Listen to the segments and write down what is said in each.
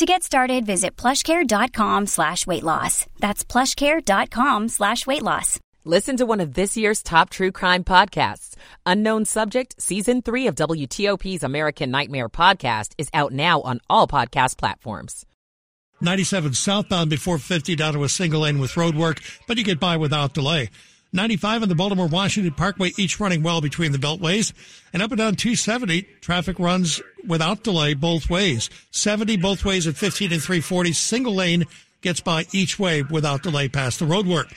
To get started, visit plushcare.com slash weight loss. That's plushcare.com slash weight loss. Listen to one of this year's top true crime podcasts. Unknown Subject, Season 3 of WTOP's American Nightmare podcast is out now on all podcast platforms. 97 southbound before 50 down to a single lane with road work, but you get by without delay. 95 on the Baltimore Washington Parkway, each running well between the beltways. And up and down 270, traffic runs without delay both ways. 70 both ways at 15 and 340. Single lane gets by each way without delay past the roadwork.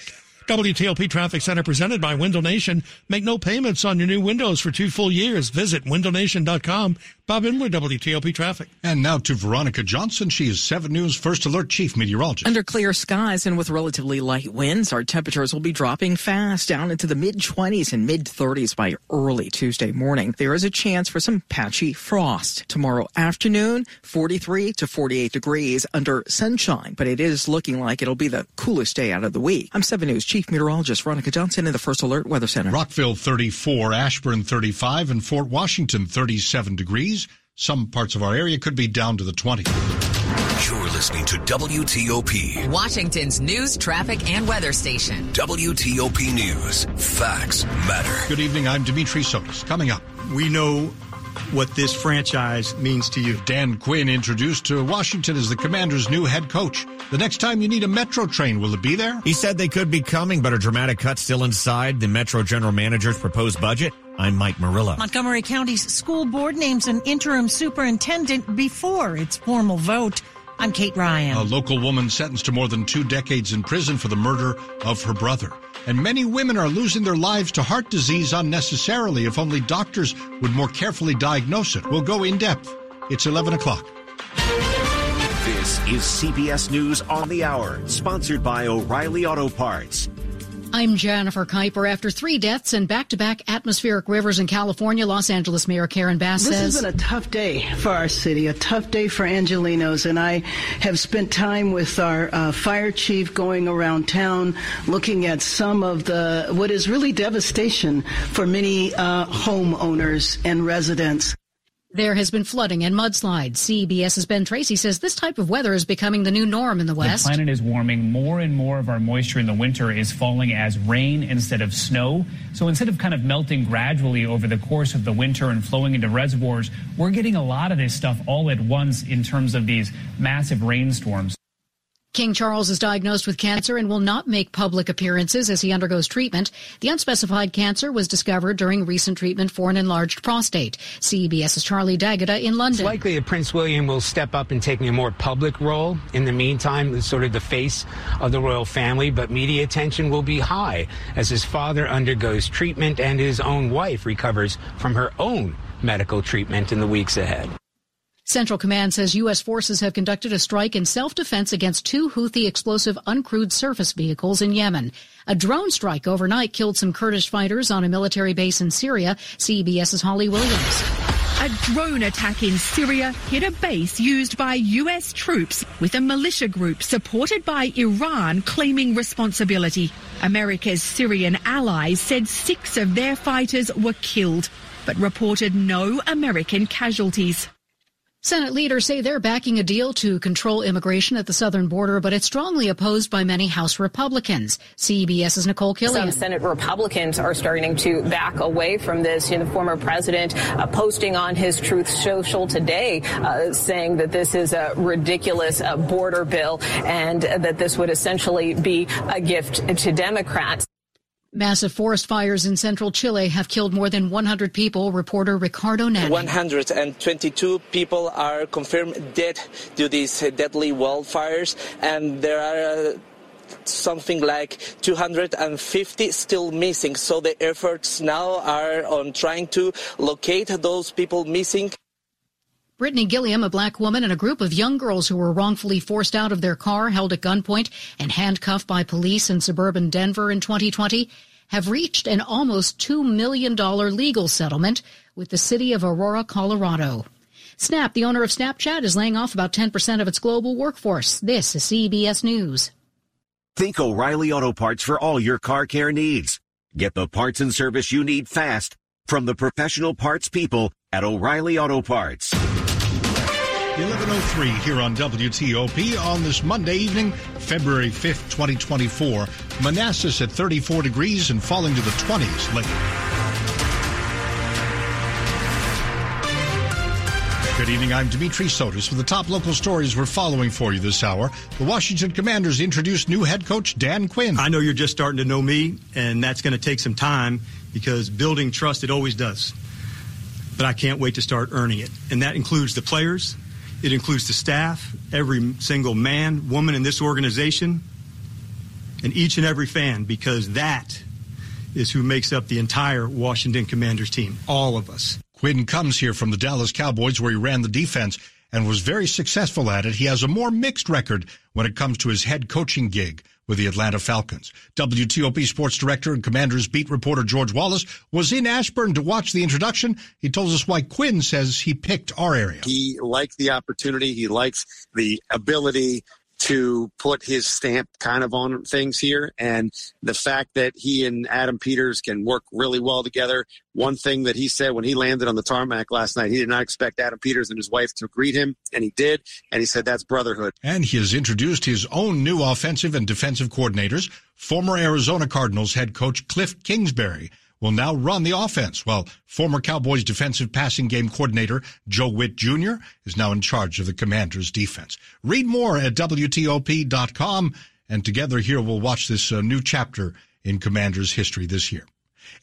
WTOP Traffic Center presented by Window Nation. Make no payments on your new windows for two full years. Visit windownation.com. Bob Inwood, WTOP Traffic. And now to Veronica Johnson. She is 7 News First Alert Chief Meteorologist. Under clear skies and with relatively light winds, our temperatures will be dropping fast down into the mid 20s and mid 30s by early Tuesday morning. There is a chance for some patchy frost. Tomorrow afternoon, 43 to 48 degrees under sunshine, but it is looking like it'll be the coolest day out of the week. I'm 7 News Chief Meteorologist Veronica Johnson in the First Alert Weather Center. Rockville 34, Ashburn 35, and Fort Washington 37 degrees. Some parts of our area could be down to the 20. You're listening to WTOP, Washington's news, traffic, and weather station. WTOP News. Facts matter. Good evening. I'm Dimitri Sotis. Coming up. We know what this franchise means to you. Dan Quinn introduced to Washington as the commander's new head coach. The next time you need a Metro train, will it be there? He said they could be coming, but a dramatic cut still inside the Metro general manager's proposed budget. I'm Mike Murillo. Montgomery County's school board names an interim superintendent before its formal vote. I'm Kate Ryan. A local woman sentenced to more than two decades in prison for the murder of her brother. And many women are losing their lives to heart disease unnecessarily if only doctors would more carefully diagnose it. We'll go in depth. It's 11 o'clock. This is CBS News on the Hour, sponsored by O'Reilly Auto Parts. I'm Jennifer Keiper. After three deaths and back-to-back atmospheric rivers in California, Los Angeles Mayor Karen Bass this says... This has been a tough day for our city, a tough day for Angelenos, and I have spent time with our uh, fire chief going around town looking at some of the, what is really devastation for many uh, homeowners and residents. There has been flooding and mudslides. CBS's Ben Tracy says this type of weather is becoming the new norm in the West. The planet is warming. More and more of our moisture in the winter is falling as rain instead of snow. So instead of kind of melting gradually over the course of the winter and flowing into reservoirs, we're getting a lot of this stuff all at once in terms of these massive rainstorms. King Charles is diagnosed with cancer and will not make public appearances as he undergoes treatment. The unspecified cancer was discovered during recent treatment for an enlarged prostate. CBS's Charlie D'Agata in London. It's likely that Prince William will step up in taking a more public role. In the meantime, sort of the face of the royal family, but media attention will be high as his father undergoes treatment and his own wife recovers from her own medical treatment in the weeks ahead. Central Command says U.S. forces have conducted a strike in self-defense against two Houthi explosive uncrewed surface vehicles in Yemen. A drone strike overnight killed some Kurdish fighters on a military base in Syria. CBS's Holly Williams. A drone attack in Syria hit a base used by U.S. troops with a militia group supported by Iran claiming responsibility. America's Syrian allies said six of their fighters were killed, but reported no American casualties. Senate leaders say they're backing a deal to control immigration at the southern border, but it's strongly opposed by many House Republicans. CBS's Nicole Killion. Some Senate Republicans are starting to back away from this. You know, the former president uh, posting on his Truth Social today uh, saying that this is a ridiculous uh, border bill and that this would essentially be a gift to Democrats. Massive forest fires in central Chile have killed more than 100 people, reporter Ricardo Nani. 122 people are confirmed dead due to these deadly wildfires, and there are uh, something like 250 still missing. So the efforts now are on trying to locate those people missing. Brittany Gilliam, a black woman, and a group of young girls who were wrongfully forced out of their car, held at gunpoint, and handcuffed by police in suburban Denver in 2020, have reached an almost $2 million legal settlement with the city of Aurora, Colorado. Snap, the owner of Snapchat, is laying off about 10% of its global workforce. This is CBS News. Think O'Reilly Auto Parts for all your car care needs. Get the parts and service you need fast from the professional parts people at O'Reilly Auto Parts. 1103 here on WTOP on this Monday evening, February 5th, 2024. Manassas at 34 degrees and falling to the 20s later. Good evening. I'm Dimitri Sotis with the top local stories we're following for you this hour. The Washington Commanders introduced new head coach Dan Quinn. I know you're just starting to know me, and that's going to take some time because building trust, it always does. But I can't wait to start earning it. And that includes the players, it includes the staff, every single man, woman in this organization, and each and every fan, because that is who makes up the entire Washington Commanders team, all of us. Quinn comes here from the Dallas Cowboys where he ran the defense and was very successful at it. He has a more mixed record when it comes to his head coaching gig with the Atlanta Falcons. WTOP sports director and Commanders beat reporter George Wallace was in Ashburn to watch the introduction. He told us why Quinn says he picked our area. He liked the opportunity. He likes the ability to put his stamp kind of on things here. And the fact that he and Adam Peters can work really well together. One thing that he said when he landed on the tarmac last night, he did not expect Adam Peters and his wife to greet him, and he did. And he said that's brotherhood. And he has introduced his own new offensive and defensive coordinators, former Arizona Cardinals head coach Cliff Kingsbury will now run the offense, while former Cowboys defensive passing game coordinator Joe Whitt Jr. is now in charge of the Commanders defense. Read more at WTOP.com, and together here we'll watch this uh, new chapter in Commanders history this year.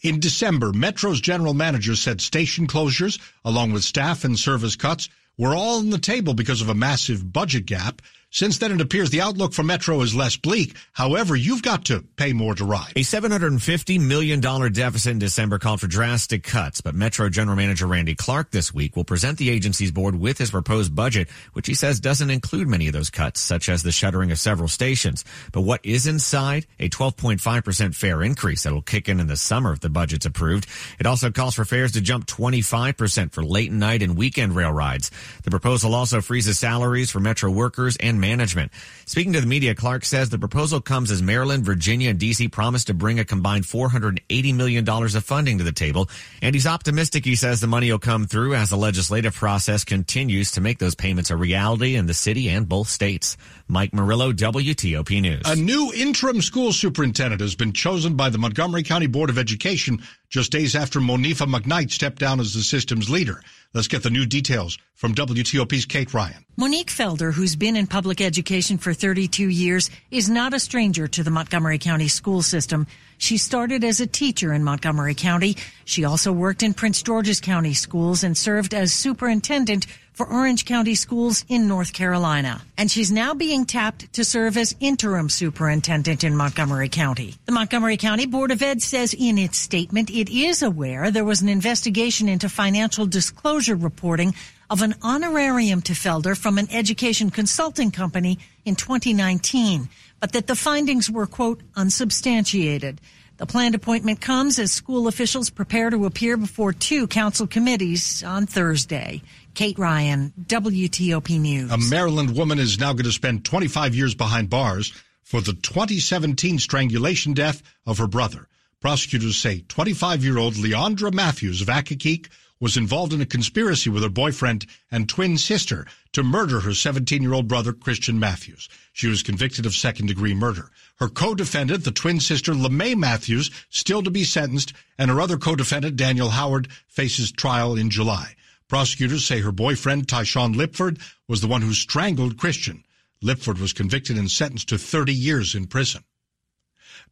In December, Metro's general manager said station closures, along with staff and service cuts, were all on the table because of a massive budget gap. Since then, it appears the outlook for Metro is less bleak. However, you've got to pay more to ride. A $750 million deficit in December called for drastic cuts, but Metro General Manager Randy Clark this week will present the agency's board with his proposed budget, which he says doesn't include many of those cuts, such as the shuttering of several stations. But what is inside? A 12.5% fare increase that will kick in in the summer if the budget's approved. It also calls for fares to jump 25% for late night and weekend rail rides. The proposal also freezes salaries for Metro workers and management. Speaking to the media, Clark says the proposal comes as Maryland, Virginia, and D.C. promised to bring a combined $480 million of funding to the table. And he's optimistic, he says the money will come through as the legislative process continues to make those payments a reality in the city and both states. Mike Murillo, WTOP News. A new interim school superintendent has been chosen by the Montgomery County Board of Education just days after Monifa McKnight stepped down as the system's leader. Let's get the new details from WTOP's Kate Ryan. Monique Felder, who's been in public education for 32 years, is not a stranger to the Montgomery County school system. She started as a teacher in Montgomery County. She also worked in Prince George's County schools and served as superintendent for Orange County schools in North Carolina. And she's now being tapped to serve as interim superintendent in Montgomery County. The Montgomery County Board of Ed says in its statement it is aware there was an investigation into financial disclosure reporting of an honorarium to Felder from an education consulting company in 2019, but that the findings were, quote, unsubstantiated. The planned appointment comes as school officials prepare to appear before two council committees on Thursday. Kate Ryan, WTOP News. A Maryland woman is now going to spend 25 years behind bars for the 2017 strangulation death of her brother. Prosecutors say 25 year old Leandra Matthews of Accokeek was involved in a conspiracy with her boyfriend and twin sister to murder her 17 year old brother, Christian Matthews. She was convicted of second degree murder. Her co-defendant, the twin sister, LeMay Matthews, still to be sentenced, and her other co-defendant, Daniel Howard, faces trial in July. Prosecutors say her boyfriend, Tyshawn Lipford, was the one who strangled Christian. Lipford was convicted and sentenced to 30 years in prison.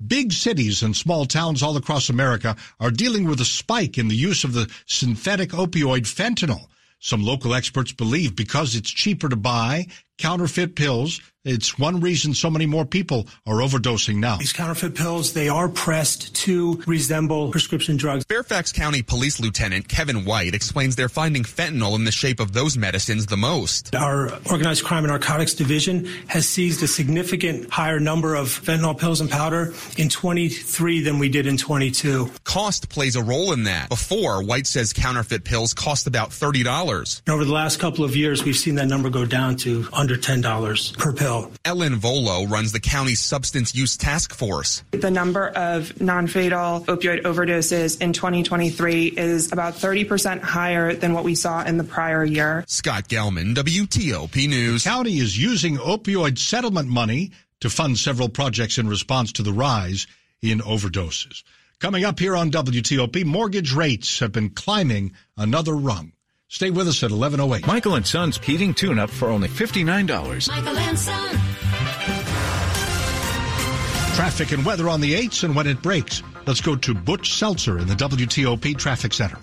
Big cities and small towns all across America are dealing with a spike in the use of the synthetic opioid fentanyl. Some local experts believe because it's cheaper to buy, counterfeit pills. It's one reason so many more people are overdosing now. These counterfeit pills, they are pressed to resemble prescription drugs. Fairfax County Police Lieutenant Kevin White explains they're finding fentanyl in the shape of those medicines the most. Our Organized Crime and Narcotics Division has seized a significant higher number of fentanyl pills and powder in 23 than we did in 22. Cost plays a role in that. Before, White says counterfeit pills cost about $30. Over the last couple of years, we've seen that number go down to under $10 per pill. Ellen Volo runs the county's substance use task force. The number of non fatal opioid overdoses in 2023 is about 30% higher than what we saw in the prior year. Scott Gelman, WTOP News. County is using opioid settlement money to fund several projects in response to the rise in overdoses. Coming up here on WTOP, mortgage rates have been climbing another rung. Stay with us at 1108. Michael and Son's heating tune up for only $59. Michael and Son. Traffic and weather on the 8s and when it breaks. Let's go to Butch Seltzer in the WTOP Traffic Center.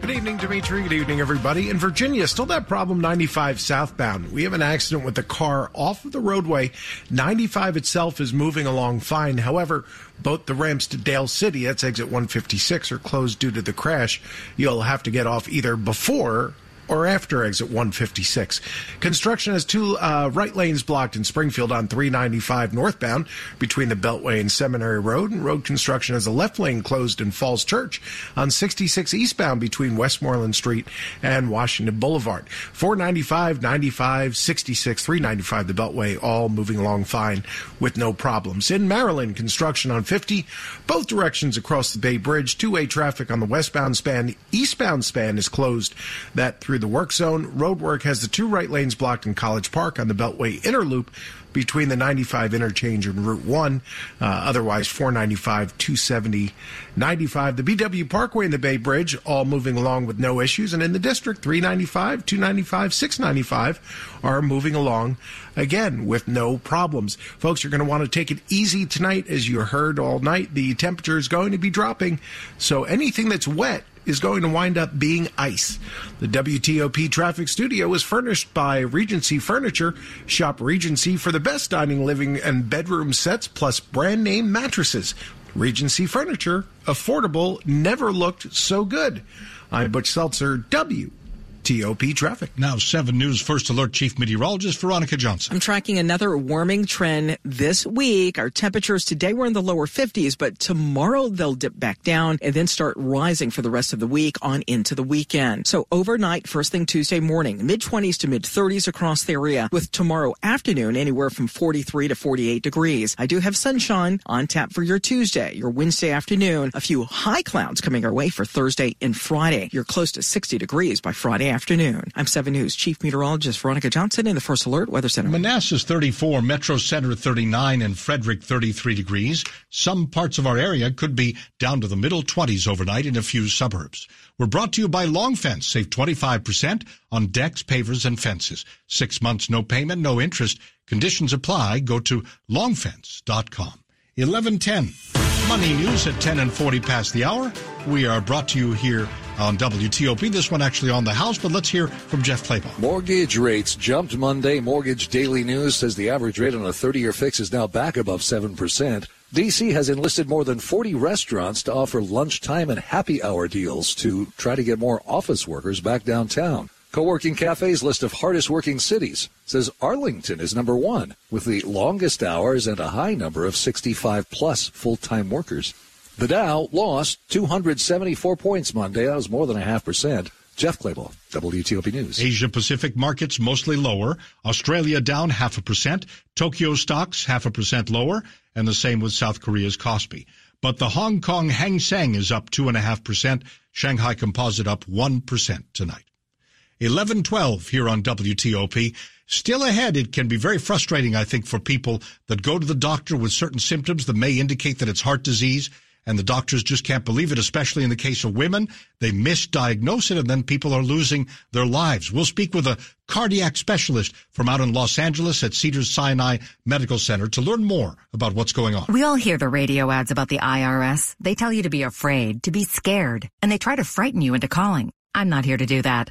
Good evening, Dimitri. Good evening, everybody. In Virginia, still that problem 95 southbound. We have an accident with the car off of the roadway. 95 itself is moving along fine. However, both the ramps to Dale City, that's exit 156, are closed due to the crash. You'll have to get off either before or after exit 156. Construction has two uh, right lanes blocked in Springfield on 395 northbound between the Beltway and Seminary Road, and road construction has a left lane closed in Falls Church on 66 eastbound between Westmoreland Street and Washington Boulevard. 495, 95, 66, 395, the Beltway, all moving along fine with no problems. In Maryland, construction on 50, both directions across the Bay Bridge, two-way traffic on the westbound span, eastbound span is closed. That through the work zone. Roadwork has the two right lanes blocked in College Park on the Beltway inner loop between the 95 interchange and Route 1. Uh, otherwise, 495, 270, 95. The BW Parkway and the Bay Bridge all moving along with no issues. And in the district, 395, 295, 695 are moving along again with no problems. Folks, you're going to want to take it easy tonight. As you heard all night, the temperature is going to be dropping. So anything that's wet is going to wind up being ice. The WTOP traffic studio is furnished by Regency Furniture. Shop Regency for the best dining, living, and bedroom sets plus brand name mattresses. Regency Furniture, affordable, never looked so good. I'm Butch Seltzer, W. TOP traffic. Now, 7 News First Alert Chief Meteorologist Veronica Johnson. I'm tracking another warming trend this week. Our temperatures today were in the lower 50s, but tomorrow they'll dip back down and then start rising for the rest of the week on into the weekend. So overnight, first thing Tuesday morning, mid 20s to mid 30s across the area, with tomorrow afternoon anywhere from 43 to 48 degrees. I do have sunshine on tap for your Tuesday, your Wednesday afternoon. A few high clouds coming our way for Thursday and Friday. You're close to 60 degrees by Friday afternoon. I'm 7 News Chief Meteorologist Veronica Johnson in the First Alert Weather Center. Manassas 34, Metro Center 39, and Frederick 33 degrees. Some parts of our area could be down to the middle 20s overnight in a few suburbs. We're brought to you by Long Fence. Save 25% on decks, pavers, and fences. Six months, no payment, no interest. Conditions apply. Go to longfence.com. 1110. Money news at 10 and 40 past the hour. We are brought to you here on WTOP. This one actually on the house, but let's hear from Jeff Clabaugh. Mortgage rates jumped Monday. Mortgage Daily News says the average rate on a 30 year fix is now back above 7%. DC has enlisted more than 40 restaurants to offer lunchtime and happy hour deals to try to get more office workers back downtown. Co-working Cafe's list of hardest working cities says Arlington is number one with the longest hours and a high number of 65 plus full-time workers. The Dow lost 274 points Monday. That was more than a half percent. Jeff Clabaugh, WTOP News. Asia Pacific markets mostly lower. Australia down half a percent. Tokyo stocks half a percent lower, and the same with South Korea's Kospi. But the Hong Kong Hang Seng is up two and a half percent. Shanghai Composite up one percent tonight. 1112 here on WTOP. Still ahead, it can be very frustrating, I think, for people that go to the doctor with certain symptoms that may indicate that it's heart disease, and the doctors just can't believe it, especially in the case of women. They misdiagnose it, and then people are losing their lives. We'll speak with a cardiac specialist from out in Los Angeles at Cedars Sinai Medical Center to learn more about what's going on. We all hear the radio ads about the IRS. They tell you to be afraid, to be scared, and they try to frighten you into calling. I'm not here to do that.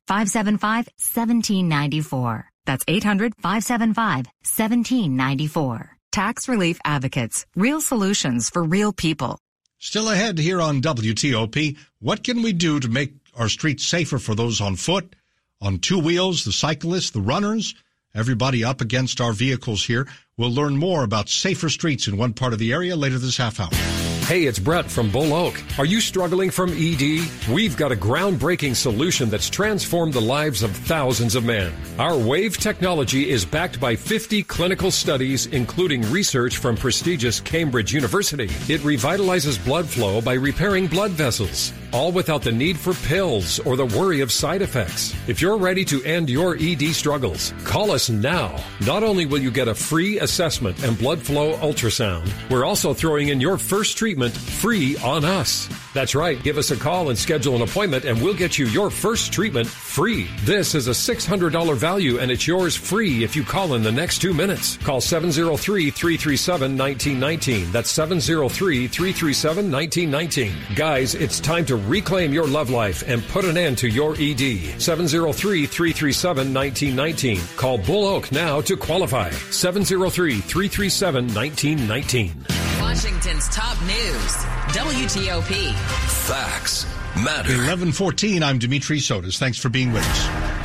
800-575-1794. That's 800-575-1794. Tax Relief Advocates. Real solutions for real people. Still ahead here on WTOP, what can we do to make our streets safer for those on foot, on two wheels, the cyclists, the runners, everybody up against our vehicles here? We'll learn more about safer streets in one part of the area later this half hour. Hey, it's Brett from Bull Oak. Are you struggling from ED? We've got a groundbreaking solution that's transformed the lives of thousands of men. Our WAVE technology is backed by 50 clinical studies, including research from prestigious Cambridge University. It revitalizes blood flow by repairing blood vessels, all without the need for pills or the worry of side effects. If you're ready to end your ED struggles, call us now. Not only will you get a free assessment and blood flow ultrasound, we're also throwing in your first treatment free on us. That's right. Give us a call and schedule an appointment and we'll get you your first treatment free. This is a $600 value and it's yours free if you call in the next two minutes. Call 703-337-1919. That's 703-337-1919. Guys, it's time to reclaim your love life and put an end to your ED. 703-337-1919. Call Bull Oak now to qualify. 703-337-1919. Washington's top news. WTOP. Facts matter. 1114, I'm Dimitri Sotis. Thanks for being with us.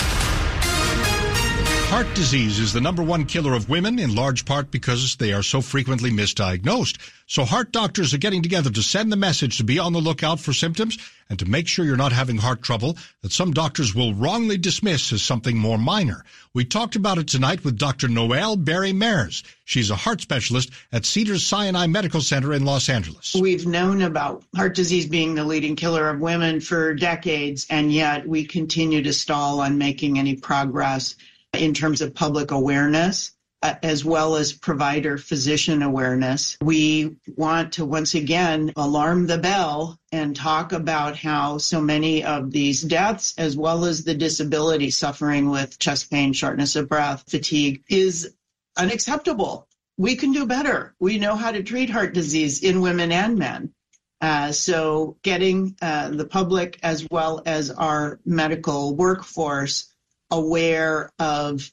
Heart disease is the number one killer of women in large part because they are so frequently misdiagnosed. So heart doctors are getting together to send the message to be on the lookout for symptoms and to make sure you're not having heart trouble that some doctors will wrongly dismiss as something more minor. We talked about it tonight with Dr. Noel Bairey Merz. She's a heart specialist at Cedars Sinai Medical Center in Los Angeles. We've known about heart disease being the leading killer of women for decades, and yet we continue to stall on making any progress in terms of public awareness uh, as well as provider physician awareness. We want to once again alarm the bell and talk about how so many of these deaths, as well as the disability suffering with chest pain, shortness of breath, fatigue, is unacceptable. We can do better. We know how to treat heart disease in women and men. Uh, so, getting uh, the public as well as our medical workforce aware of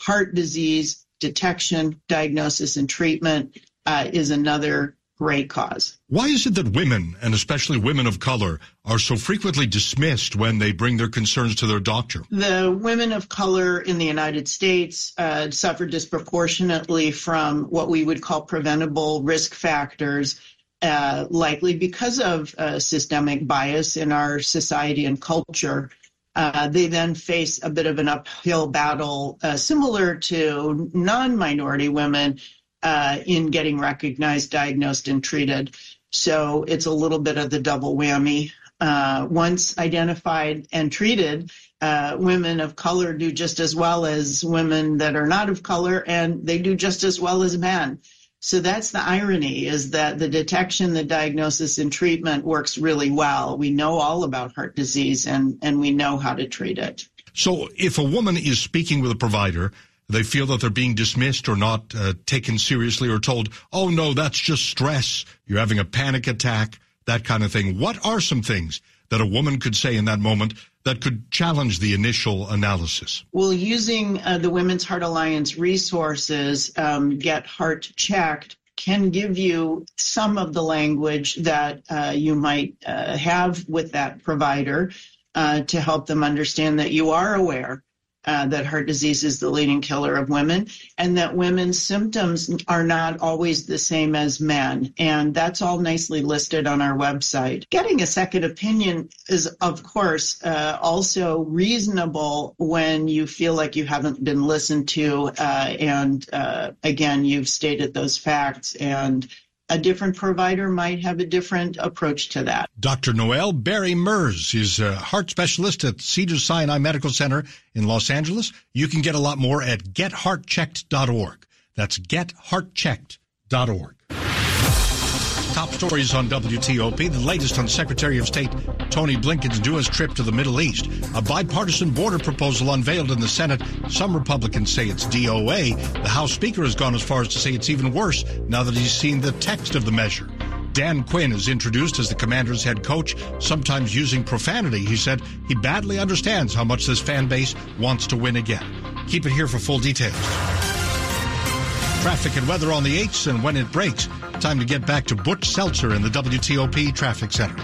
heart disease detection, diagnosis, and treatment uh, is another great cause. Why is it that women, and especially women of color, are so frequently dismissed when they bring their concerns to their doctor? The women of color in the United States uh, suffer disproportionately from what we would call preventable risk factors. Uh, likely because of uh, systemic bias in our society and culture. Uh, they then face a bit of an uphill battle, uh, similar to non minority women uh, in getting recognized, diagnosed, and treated. So it's a little bit of the double whammy. Uh, once identified and treated, uh, women of color do just as well as women that are not of color, and they do just as well as men. So that's the irony is that the detection, the diagnosis, and treatment works really well. We know all about heart disease and, and we know how to treat it. So if a woman is speaking with a provider, they feel that they're being dismissed or not uh, taken seriously or told, oh no, that's just stress. You're having a panic attack, that kind of thing. What are some things that a woman could say in that moment that could challenge the initial analysis? Well, using uh, the Women's Heart Alliance resources, um, Get Heart Checked, can give you some of the language that uh, you might uh, have with that provider uh, to help them understand that you are aware uh, that heart disease is the leading killer of women, and that women's symptoms are not always the same as men. And that's all nicely listed on our website. Getting a second opinion is, of course, uh, also reasonable when you feel like you haven't been listened to. Uh, and uh, again, you've stated those facts and a different provider might have a different approach to that. Dr. Noel Bairey Merz is a heart specialist at Cedars Sinai Medical Center in Los Angeles. You can get a lot more at getheartchecked.org. That's getheartchecked.org. Top stories on WTOP. The latest on Secretary of State Tony Blinken's newest trip to the Middle East. A bipartisan border proposal unveiled in the Senate. Some Republicans say it's DOA. The House Speaker has gone as far as to say it's even worse now that he's seen the text of the measure. Dan Quinn is introduced as the commander's head coach, sometimes using profanity. He said he badly understands how much this fan base wants to win again. Keep it here for full details. Traffic and weather on the 8s and when it breaks. Time to get back to Butch Seltzer in the WTOP Traffic Center.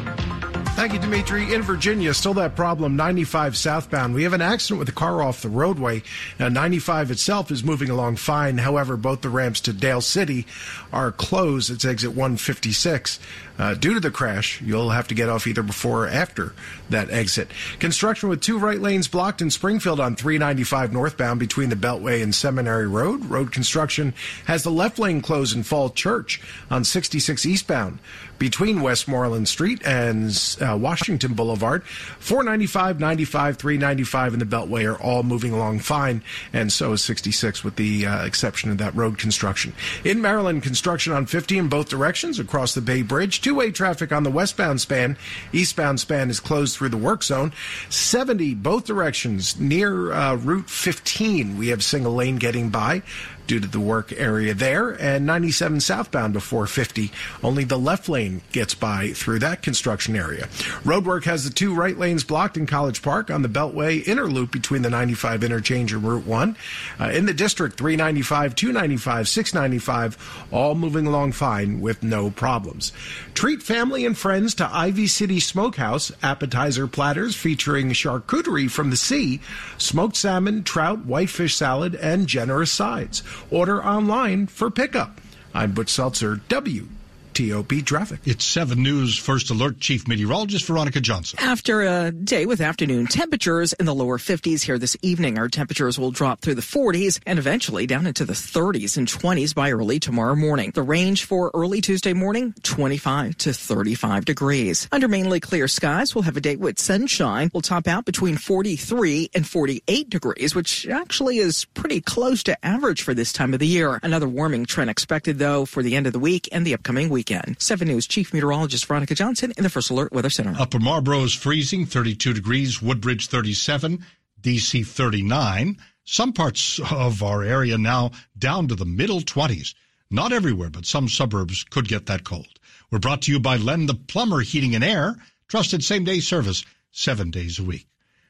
Thank you, Dimitri. In Virginia, still that problem, 95 southbound. We have an accident with a car off the roadway. Now, 95 itself is moving along fine. However, both the ramps to Dale City are closed. It's exit 156. Uh, due to the crash, you'll have to get off either before or after that exit. Construction with two right lanes blocked in Springfield on 395 northbound between the Beltway and Seminary Road. Road construction has the left lane closed in Fall Church on 66 eastbound between Westmoreland Street and uh, Washington Boulevard. 495, 95, 395 in the Beltway are all moving along fine, and so is 66 with the uh, exception of that road construction. In Maryland, construction on 50 in both directions across the Bay Bridge. Two way traffic on the westbound span. Eastbound span is closed through the work zone. 70 both directions near uh, Route 15. We have single lane getting by due to the work area there, and 97 southbound before 50. Only the left lane gets by through that construction area. Roadwork has the two right lanes blocked in College Park on the Beltway inner loop between the 95 interchange and Route 1. Uh, in the district, 395, 295, 695, all moving along fine with no problems. Treat family and friends to Ivy City Smokehouse appetizer platters featuring charcuterie from the sea, smoked salmon, trout, whitefish salad, and generous sides. Order online for pickup. I'm Butch Seltzer, W. TOP traffic. It's 7 News First Alert Chief Meteorologist Veronica Johnson. After a day with afternoon temperatures in the lower 50s here this evening, our temperatures will drop through the 40s and eventually down into the 30s and 20s by early tomorrow morning. The range for early Tuesday morning, 25 to 35 degrees. Under mainly clear skies, we'll have a day with sunshine. We'll top out between 43 and 48 degrees, which actually is pretty close to average for this time of the year. Another warming trend expected, though, for the end of the week and the upcoming week weekend. 7 News Chief Meteorologist Veronica Johnson in the First Alert Weather Center. Upper Marlboro is freezing, 32 degrees. Woodbridge, 37. DC, 39. Some parts of our area now down to the middle 20s. Not everywhere, but some suburbs could get that cold. We're brought to you by Len the Plumber Heating and Air. Trusted same day service, seven days a week.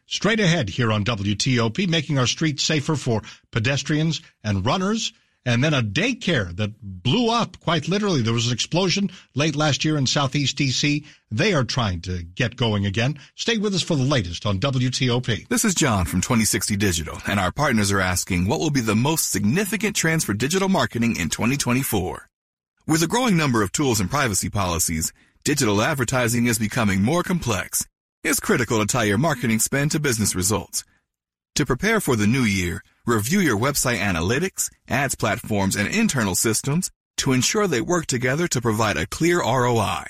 Straight ahead here on WTOP, making our streets safer for pedestrians and runners and then a daycare that blew up quite literally. There was an explosion late last year in Southeast DC. They are trying to get going again. Stay with us for the latest on WTOP. This is John from 2060 Digital, and our partners are asking what will be the most significant trends for digital marketing in 2024. With a growing number of tools and privacy policies, digital advertising is becoming more complex. It's critical to tie your marketing spend to business results. To prepare for the new year, review your website analytics, ads platforms, and internal systems to ensure they work together to provide a clear ROI.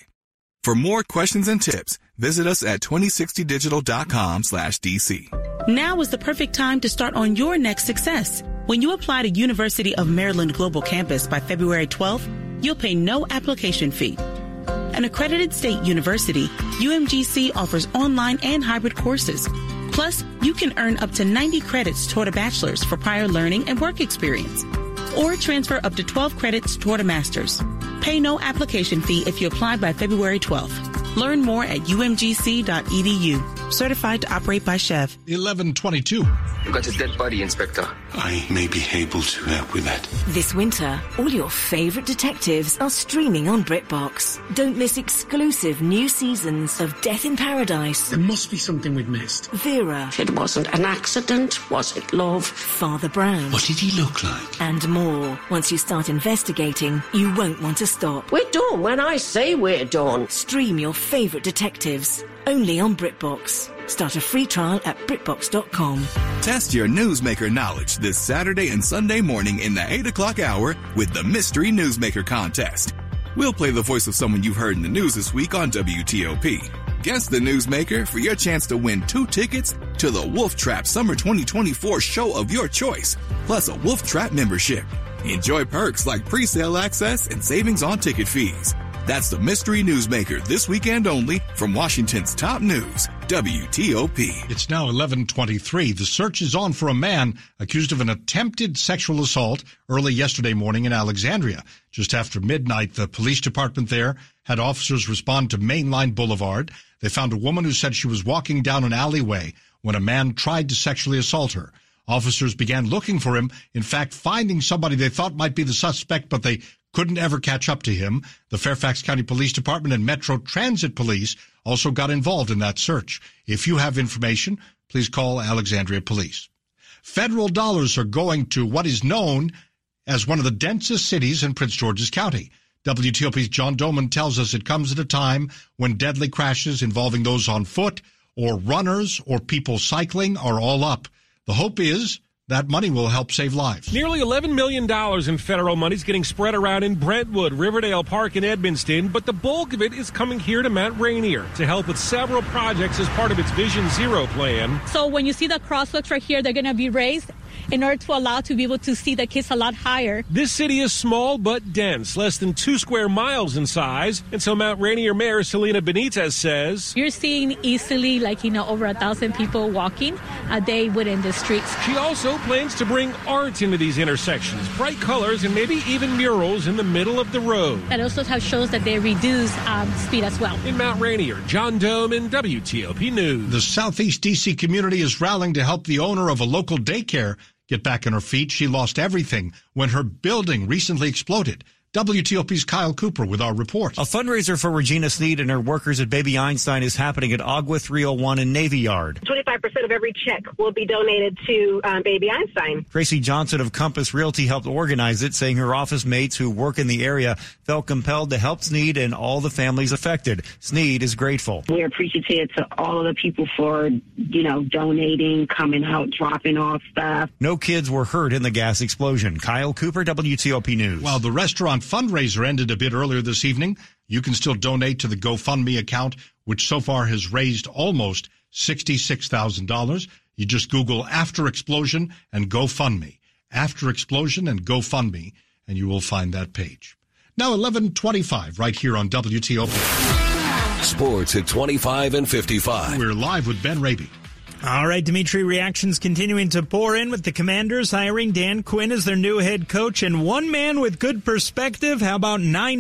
For more questions and tips, visit us at 2060digital.com slash DC. Now is the perfect time to start on your next success. When you apply to University of Maryland Global Campus by February 12th, you'll pay no application fee. An accredited state university, UMGC offers online and hybrid courses Plus, you can earn up to 90 credits toward a bachelor's for prior learning and work experience. Or transfer up to 12 credits toward a master's. Pay no application fee if you apply by February 12th. Learn more at umgc.edu. Certified to operate by SCHEV. 1122. You've got a dead body, Inspector. I may be able to help with that. This winter, all your favourite detectives are streaming on BritBox. Don't miss exclusive new seasons of Death in Paradise. There must be something we've missed. Vera. It wasn't an accident, was it, love? Father Brown. What did he look like? And more. Once you start investigating, you won't want to stop. We're done when I say we're done. Stream your favourite detectives. Only on BritBox. Start a free trial at BritBox.com. Test your newsmaker knowledge this Saturday and Sunday morning in the 8 o'clock hour with the Mystery Newsmaker Contest. We'll play the voice of someone you've heard in the news this week on WTOP. Guess the newsmaker for your chance to win two tickets to the Wolf Trap Summer 2024 show of your choice, plus a Wolf Trap membership. Enjoy perks like pre-sale access and savings on ticket fees. That's the Mystery Newsmaker this weekend only from Washington's top news, WTOP. It's now 1123. The search is on for a man accused of an attempted sexual assault early yesterday morning in Alexandria. Just after midnight, the police department there had officers respond to Mainline Boulevard. They found a woman who said she was walking down an alleyway when a man tried to sexually assault her. Officers began looking for him, in fact, finding somebody they thought might be the suspect, but they couldn't ever catch up to him. The Fairfax County Police Department and Metro Transit Police also got involved in that search. If you have information, please call Alexandria Police. Federal dollars are going to what is known as one of the densest cities in Prince George's County. WTOP's John Domen tells us it comes at a time when deadly crashes involving those on foot or runners or people cycling are all up. The hope is that money will help save lives. Nearly $11 million in federal money is getting spread around in Brentwood, Riverdale Park, and Edmonston, but the bulk of it is coming here to Mount Rainier to help with several projects as part of its Vision Zero plan. So when you see the crosswalks right here, they're going to be raised in order to allow to be able to see the kids a lot higher. This city is small but dense, less than two square miles in size. And so Mount Rainier Mayor Celina Benitez says You're seeing easily like, you know, over a thousand people walking a day within the streets. She also plans to bring art into these intersections, bright colors and maybe even murals in the middle of the road. That also shows that they reduce um, speed as well. In Mount Rainier, John Domen WTOP News. The Southeast DC community is rallying to help the owner of a local daycare get back on her feet. She lost everything when her building recently exploded. WTOP's Kyle Cooper with our report. A fundraiser for Regina Sneed and her workers at Baby Einstein is happening at Agua 301 in Navy Yard. 25% of every check will be donated to um, Baby Einstein. Tracy Johnson of Compass Realty helped organize it, saying her office mates who work in the area felt compelled to help Sneed and all the families affected. Sneed is grateful. We're appreciative to all of the people for, you know, donating, coming out, dropping off stuff. No kids were hurt in the gas explosion. Kyle Cooper, WTOP News. While the restaurant fundraiser ended a bit earlier this evening, you can still donate to the GoFundMe account, which so far has raised almost $66,000. You just Google after explosion and GoFundMe. After explosion and GoFundMe, and you will find that page. Now 1125 right here on WTOP. Sports at 25 and 55. We're live with Ben Raby. All right, Dimitri, reactions continuing to pour in with the Commanders hiring Dan Quinn as their new head coach and one man with good perspective. How about nine?